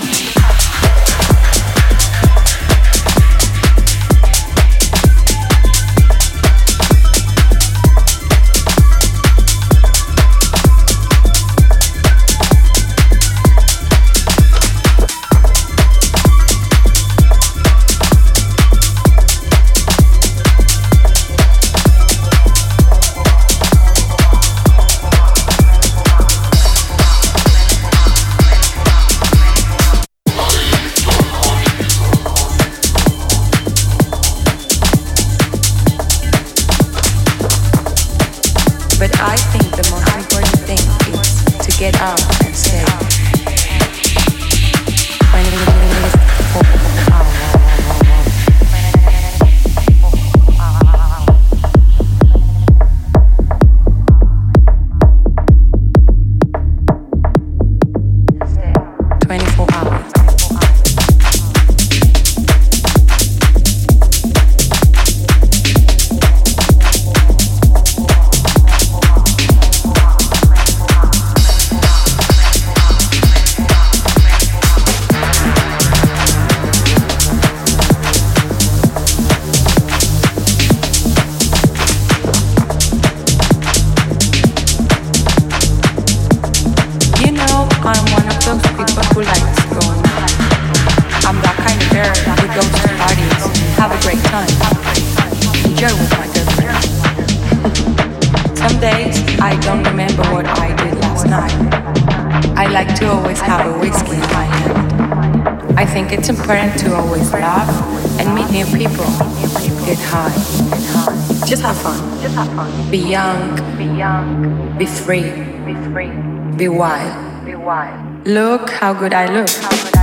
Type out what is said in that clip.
Just Look how good I look.